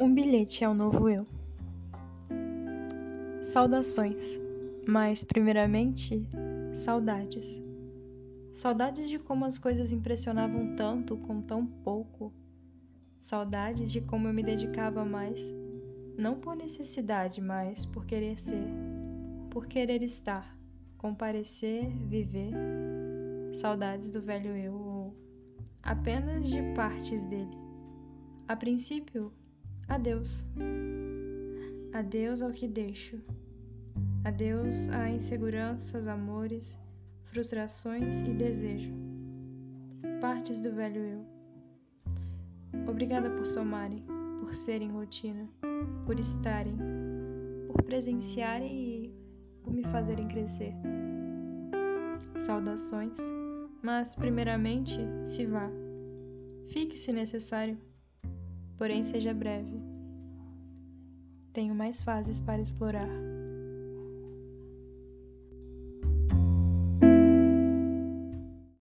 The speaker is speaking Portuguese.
Um bilhete ao novo eu. Saudações, mas primeiramente, saudades. Saudades de como as coisas impressionavam tanto com tão pouco. Saudades de como eu me dedicava mais, não por necessidade, mas por querer ser, por querer estar, comparecer, viver. Saudades do velho eu, ou apenas de partes dele. A princípio, adeus. Adeus ao que deixo. Adeus a inseguranças, amores, frustrações e desejo. Partes do velho eu. Obrigada por somarem, por serem rotina, por estarem, por presenciarem e por me fazerem crescer. Saudações, mas primeiramente se vá. Fique se necessário porém seja breve. Tenho mais fases para explorar.